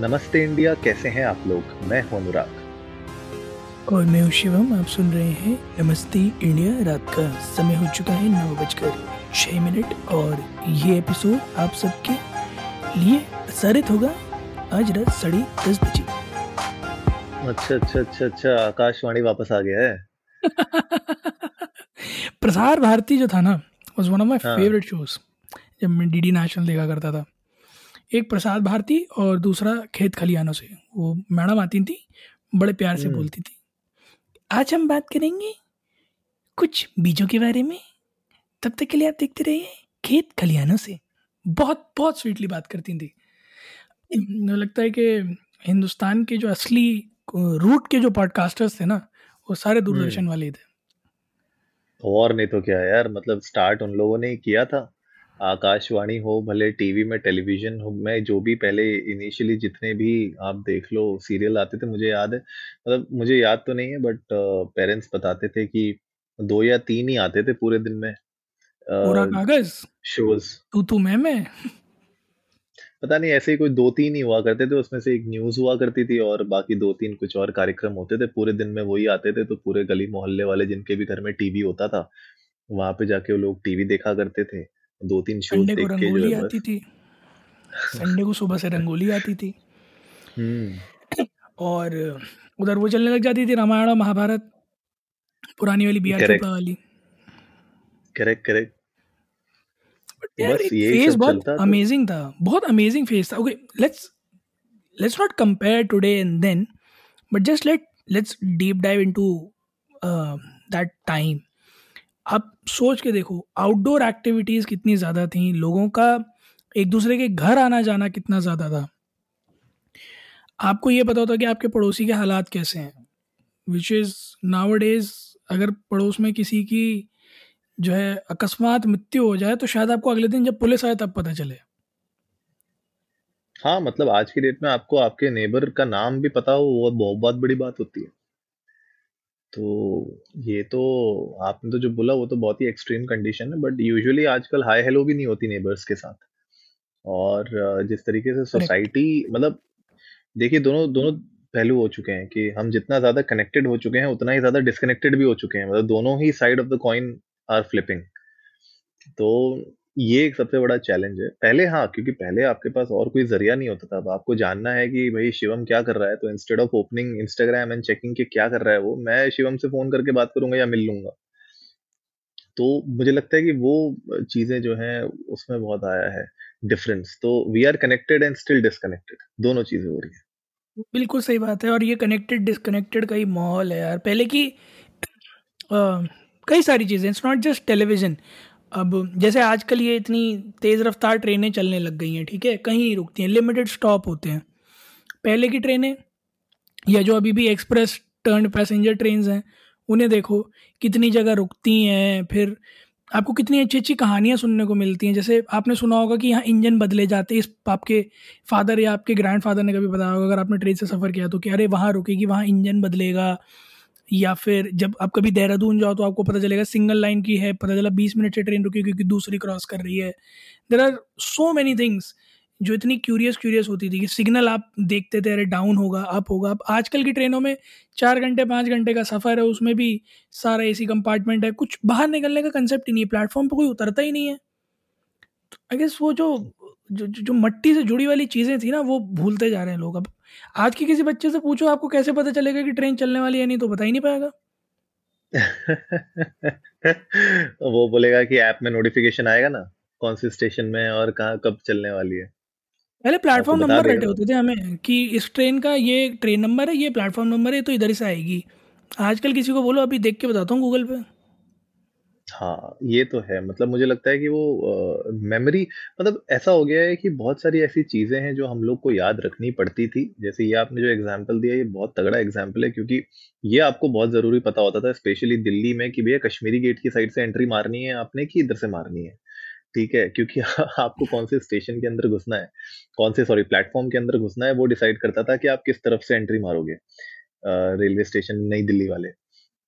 नमस्ते इंडिया कैसे हैं आप लोग? मैं हूँ अनुराग। और मैं हूँ शिवम आप सुन रहे हैं नमस्ते इंडिया। रात का समय हो चुका है नौ बजकर छः मिनट और ये एपिसोड आप सबके लिए प्रसारित होगा आज रात साढ़े दस बजे। अच्छा अच्छा अच्छा अच्छा आकाशवाणी वापस आ गया है। प्रसार भारती जो था ना was one of my. Favourite shows जब मैं डी नेशनल देखा करता था। एक प्रसाद भारती और दूसरा खेत खलियानों से। वो मैडम आती थी बड़े प्यार से हम्म। बोलती थी आज हम बात करेंगे कुछ बीजों के बारे में। तब तक के लिए आप देखते रहिए खेत खलियानों से बहुत बहुत स्वीटली बात करती थी। मुझे लगता है कि हिंदुस्तान के जो असली रूट के जो पॉडकास्टर्स थे ना वो सारे दूरदर्शन वाले थे। और नहीं तो क्या यार मतलब स्टार्ट उन लोगों ने किया था। आकाशवाणी हो भले टीवी में टेलीविज़न हो मैं जो भी पहले इनिशियली जितने भी आप देख लो सीरियल आते थे मुझे याद है। मतलब मुझे याद तो नहीं है बट पेरेंट्स बताते थे कि दो या तीन ही आते थे पूरे दिन में। पूरा कागज़? शोज़ तू तू मैं मैं? पता नहीं ऐसे ही कोई दो तीन ही हुआ करते थे उसमें से एक न्यूज़ हुआ करती थी और बाकी दो तीन कुछ और कार्यक्रम होते थे। पूरे दिन में वही आते थे तो पूरे गली मोहल्ले वाले जिनके भी घर में टीवी होता था वहाँ पे जाके वो लोग टीवी देखा करते थे। दो तीन शो संडे को देख के रंगोली आती थी। संडे को सुबह से रंगोली आती थी। हम्म। और उधर वो चलने लग जाती थी रामायण और महाभारत। पुरानी वाली बी आर करेक्ट चोपड़ा वाली। करेक्ट करेक्ट बट यार बस फ़ेज़ बहुत तो अमेजिंग था। बहुत अमेजिंग फ़ेज़ था। Okay let's let's not compare today and then but just let let's deep dive into that time आप सोच के देखो आउटडोर एक्टिविटीज़ कितनी ज़्यादा थी, लोगों का एक दूसरे के घर आना जाना कितना ज़्यादा था। आपको ये पता होता कि आपके पड़ोसी के हालात कैसे हैं विच इज़ नाव डेज़ अगर पड़ोस में किसी की जो है अकस्मात मृत्यु हो जाए तो शायद आपको अगले दिन जब पुलिस आए तब पता चले। हाँ मतलब आज की डेट में आपको आपके नेबर का नाम भी पता हो, वो बहुत बहुत बड़ी बात होती है। तो ये तो आपने तो जो बोला वो तो बहुत ही एक्सट्रीम कंडीशन है बट यूजुअली आजकल हाई हेलो भी नहीं होती नेबर्स के साथ। और जिस तरीके से सोसाइटी मतलब देखिए दोनों दोनों पहलू हो चुके हैं कि हम जितना ज़्यादा कनेक्टेड हो चुके हैं उतना ही ज़्यादा डिस्कनेक्टेड भी हो चुके हैं। मतलब दोनों ही side of the coin are flipping तो ये एक सबसे बड़ा चैलेंज है। पहले हाँ क्योंकि पहले आपके पास और कोई ज़रिया नहीं होता था। अब आपको जानना है कि भाई शिवम क्या कर रहा है तो instead of opening Instagram and checking के क्या कर रहा है वो, मैं शिवम से फ़ोन करके बात करूँगा या मिल लूँगा। तो मुझे लगता है कि वो चीज़ें जो हैं, उसमें बहुत आया है डिफरेंस तो we are connected and still disconnected दोनों चीज़ें हो रही है। बिल्कुल सही बात है और ये कनेक्टेड डिसकनेक्टेड का ही माहौल है यार। पहले की कई सारी चीज़ें। इट्स नॉट जस्ट टेलीविज़न अब जैसे आजकल ये इतनी तेज़ रफ्तार ट्रेनें चलने लग गई हैं, ठीक है? कहीं रुकती हैं लिमिटेड स्टॉप होते हैं। पहले की ट्रेनें या जो अभी भी एक्सप्रेस टर्न पैसेंजर ट्रेन हैं, उन्हें देखो, कितनी जगह रुकती हैं, फिर आपको कितनी अच्छी अच्छी कहानियाँ सुनने को मिलती हैं। जैसे आपने सुना होगा कि यहाँ इंजन बदले जाते हैं, इस आपके फादर या आपके ग्रैंड फादर ने कभी बताया होगा, अगर आपने ट्रेन से सफ़र किया तो कि अरे वहाँ रुकेगी, वहाँ इंजन बदलेगा। या फिर जब आप कभी देहरादून जाओ तो आपको पता चलेगा सिंगल लाइन की है, पता चला बीस मिनट से ट्रेन रुकी क्योंकि दूसरी क्रॉस कर रही है। There are so many things जो इतनी क्यूरियस क्यूरियस होती थी कि सिग्नल आप देखते थे, अरे डाउन होगा अप होगा। अब आजकल की ट्रेनों में चार घंटे, पाँच घंटे का सफ़र है, उसमें भी सारा एसी कंपार्टमेंट है। कुछ बाहर निकलने का कंसेप्ट ही नहीं है प्लेटफॉर्म पर कोई उतरता ही नहीं है। आई गेस वो जो जो जो मट्टी से जुड़ी वाली चीज़ें थी ना, वो भूलते जा रहे हैं लोग। अब आज के किसी बच्चे से पूछो आपको कैसे पता चलेगा कि ट्रेन चलने वाली है नहीं तो बता ही नहीं पाएगा। वो बोलेगा कि ऐप में नोटिफिकेशन आएगा ना कौन सी स्टेशन में और कहाँ कब चलने वाली है। पहले प्लेटफॉर्म नंबर रटे होते थे हमें कि इस ट्रेन का ये ट्रेन नंबर है ये प्लेटफॉर्म नंबर है तो इधर से आएगी। आजकल किसी को बोलो अभी देख के बताता हूँ गूगल पे। हाँ ये तो है। मतलब मुझे लगता है कि वो मेमोरी मतलब ऐसा हो गया है कि बहुत सारी ऐसी चीज़ें हैं जो हम लोग को याद रखनी पड़ती थी। जैसे ये आपने जो एग्जांपल दिया, ये बहुत तगड़ा एग्जांपल है क्योंकि ये आपको बहुत ज़रूरी पता होता था स्पेशली दिल्ली में कि भैया कश्मीरी गेट की साइड से एंट्री मारनी है आपने कि इधर से मारनी है? ठीक है, क्योंकि आपको कौन से स्टेशन के अंदर घुसना है? कौन से सॉरी प्लेटफॉर्म के अंदर घुसना है वो डिसाइड करता था कि आप किस तरफ़ से एंट्री मारोगे रेलवे स्टेशन नई दिल्ली वाले।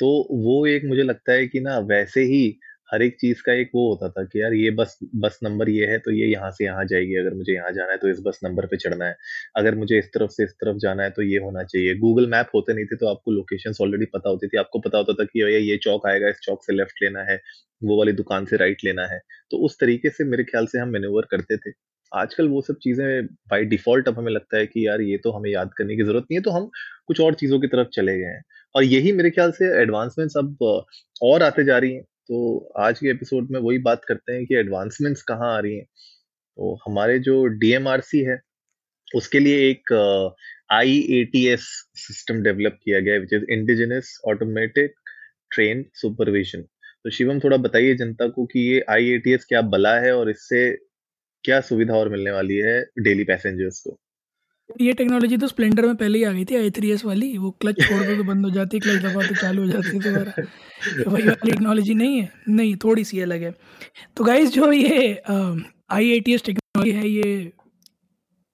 तो वो एक मुझे लगता है कि ना वैसे ही हर एक चीज़ का एक वो होता था कि यार ये बस बस नंबर ये है तो ये यहाँ से यहाँ जाएगी, अगर मुझे यहाँ जाना है तो इस बस नंबर पे चढ़ना है। अगर मुझे इस तरफ़ से इस तरफ़ जाना है तो ये होना चाहिए। गूगल मैप होते नहीं थे तो आपको लोकेशन ऑलरेडी पता होती थी। आपको पता होता था कि भैया ये चौक आएगा, इस चौक से लेफ़्ट लेना है, वो वाली दुकान से राइट लेना है। तो उस तरीके से मेरे ख्याल से हम मेन्यूवर करते थे। आजकल वो सब चीज़ें बाय डिफ़ॉल्ट अब हमें लगता है कि यार ये तो हमें याद करने की ज़रूरत नहीं है तो हम कुछ और चीज़ों की तरफ़ चले गए हैं। और यही मेरे ख्याल से एडवांसमेंट्स अब और आते जा रही हैं। तो आज के एपिसोड में वही बात करते हैं कि एडवांसमेंट्स कहाँ आ रही हैं। तो हमारे जो डीएमआरसी है, उसके लिए एक I A T S system develop किया गया है which is indigenous automatic train supervision तो शिवम थोड़ा बताइए जनता को कि ये आई ए टी एस क्या बला है और इससे क्या सुविधा और मिलने वाली है डेली पैसेंजर्स को? ये टेक्नोलॉजी तो स्प्लेंडर में पहले ही आ गई थी आई थ्री एस वाली। वो क्लच छोड़ दो तो बंद हो जाती क्लच दबा तो चालू हो जाती है दोबारा। तो वही वाली टेक्नोलॉजी नहीं है। नहीं, थोड़ी सी अलग है। तो गाइज़ जो ये I I T S technology है, ये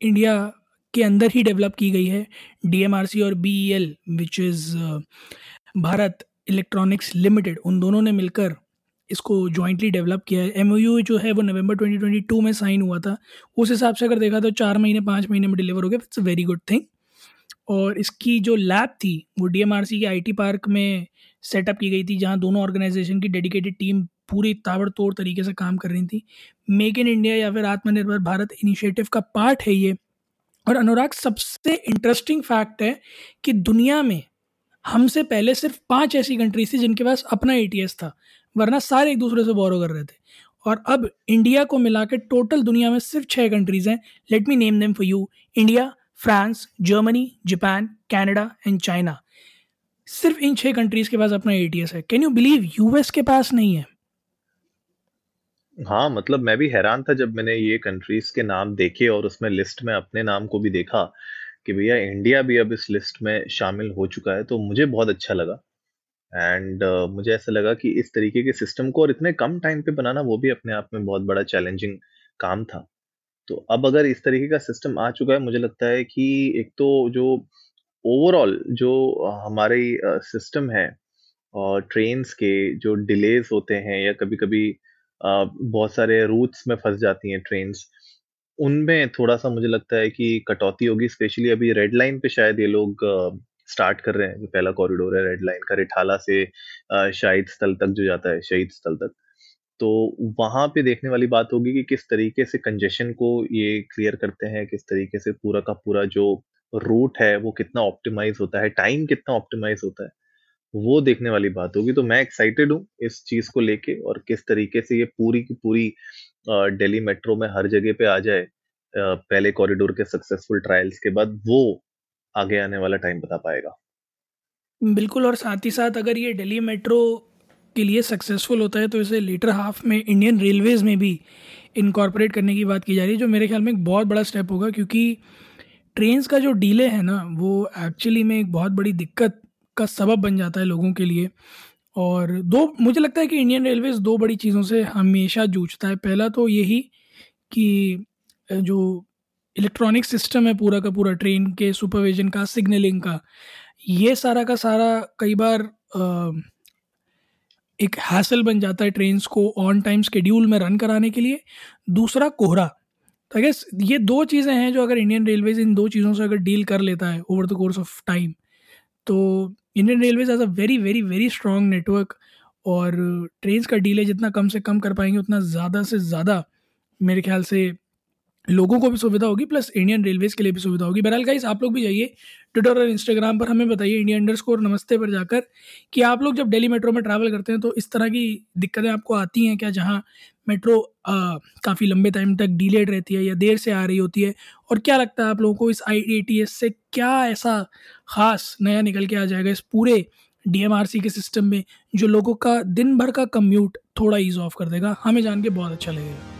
इंडिया के अंदर ही डेवलप की गई है डी एम आर सी और B E L which is Bharat electronics limited उन दोनों ने मिलकर इसको जॉइंटली डेवलप किया है। एमओयू जो है वो नवंबर 2022 में साइन हुआ था। उस हिसाब से अगर देखा तो चार महीने, पाँच महीने में डिलीवर हो गया। It's a very good thing और इसकी जो लैब थी, वो डीएमआरसी के आई पार्क में सेटअप की गई थी, जहाँ दोनों ऑर्गेनाइजेशन की डेडिकेटेड टीम पूरी ताबड़तोड़ तरीके से काम कर रही थी। मेक इन इंडिया या फिर आत्मनिर्भर भारत इनिशिएटिव का पार्ट है ये। और अनुराग, सबसे इंटरेस्टिंग फैक्ट है कि दुनिया में हमसे पहले सिर्फ़ पाँच ऐसी कंट्रीज़ थी जिनके पास अपना ए था। वरना सारे एक दूसरे से बोरो कर रहे थे। और अब इंडिया को मिला के टोटल दुनिया में सिर्फ़ छः कंट्रीज़ हैं। Let me name them for you India France Germany Japan Canada and China सिर्फ़ इन छः कंट्रीज़ के पास अपना एटीएस है। कैन यू बिलीव यूएस के पास नहीं है? हाँ मतलब मैं भी हैरान था जब मैंने ये कंट्रीज़ के नाम देखे और उसमें लिस्ट में अपने नाम को भी देखा कि भैया इंडिया भी अब इस लिस्ट में शामिल हो चुका है तो मुझे बहुत अच्छा लगा। एंड uh, मुझे ऐसा लगा कि इस तरीके के सिस्टम को और इतने कम टाइम पे बनाना वो भी अपने आप में बहुत बड़ा चैलेंजिंग काम था। तो अब अगर इस तरीके का सिस्टम आ चुका है मुझे लगता है कि एक तो जो ओवरऑल जो हमारे सिस्टम है और ट्रेन्स के जो डिलेज होते हैं या कभी कभी बहुत सारे रूट्स में फंस जाती हैं ट्रेन्स उनमें थोड़ा सा मुझे लगता है कि कटौती होगी स्पेशली अभी रेड लाइन पे शायद ये लोग स्टार्ट कर रहे हैं, जो पहला कॉरिडोर है रेड लाइन का, रिठाला से शहीद स्थल तक जो जाता है, शहीद स्थल तक। तो वहाँ पे देखने वाली बात होगी कि किस तरीके से कंजेशन को ये क्लियर करते हैं, किस तरीके से पूरा का पूरा जो रूट है, वो कितना ऑप्टिमाइज होता है टाइम कितना ऑप्टिमाइज होता है, वो देखने वाली बात होगी। तो मैं एक्साइटेड हूँ इस चीज़ को लेके और किस तरीके से ये पूरी की पूरी दिल्ली मेट्रो में हर जगह पे आ जाए पहले कॉरिडोर के सक्सेसफुल ट्रायल्स के बाद, वो आगे आने वाला टाइम बता पाएगा। बिल्कुल, और साथ ही साथ अगर ये दिल्ली मेट्रो के लिए सक्सेसफुल होता है तो इसे लेटर हाफ़ में इंडियन रेलवेज़ में भी इनकॉर्पोरेट करने की बात की जा रही है, जो मेरे ख्याल में एक बहुत बड़ा स्टेप होगा, क्योंकि ट्रेन्स का जो डीले है ना, वो एक्चुअली में एक बहुत बड़ी दिक्कत का सबब बन जाता है लोगों के लिए। और दो, मुझे लगता है कि इंडियन रेलवेज़ दो बड़ी चीज़ों से हमेशा जूझता है। पहला तो यही कि जो इलेक्ट्रॉनिक सिस्टम है पूरा का पूरा ट्रेन के सुपरविजन का सिग्नलिंग का। ये सारा का सारा कई बार आ, एक हैसल बन जाता है ट्रेन्स को ऑन टाइम स्केड्यूल में रन कराने के लिए। दूसरा कोहरा। तो आई गेस ये दो चीज़ें हैं जो अगर इंडियन रेलवेज इन दो चीज़ों से अगर डील कर लेता है over the course of time तो Indian railways as a very very very strong network और ट्रेन का डीले जितना कम से कम कर पाएँगे उतना ज़्यादा से ज़्यादा मेरे ख्याल से लोगों को भी सुविधा होगी प्लस इंडियन रेलवेज़ के लिए भी सुविधा होगी। बहरहाल गाइस आप लोग भी जाइए ट्विटर और इंस्टाग्राम पर, हमें बताइए इंडिया अंडर स्कोर नमस्ते पर जाकर कि आप लोग जब दिल्ली मेट्रो में ट्रैवल करते हैं तो इस तरह की दिक्कतें आपको आती हैं क्या, जहाँ मेट्रो काफ़ी लंबे टाइम तक डिलेड रहती है या देर से आ रही होती है? और क्या लगता है आप लोगों को इस आईएटीएस से क्या ऐसा ख़ास नया निकल के आ जाएगा इस पूरे डीएमआरसी के सिस्टम में, जो लोगों का दिन भर का कम्यूट थोड़ा ईज ऑफ़ कर देगा? हमें जान के बहुत अच्छा लगेगा।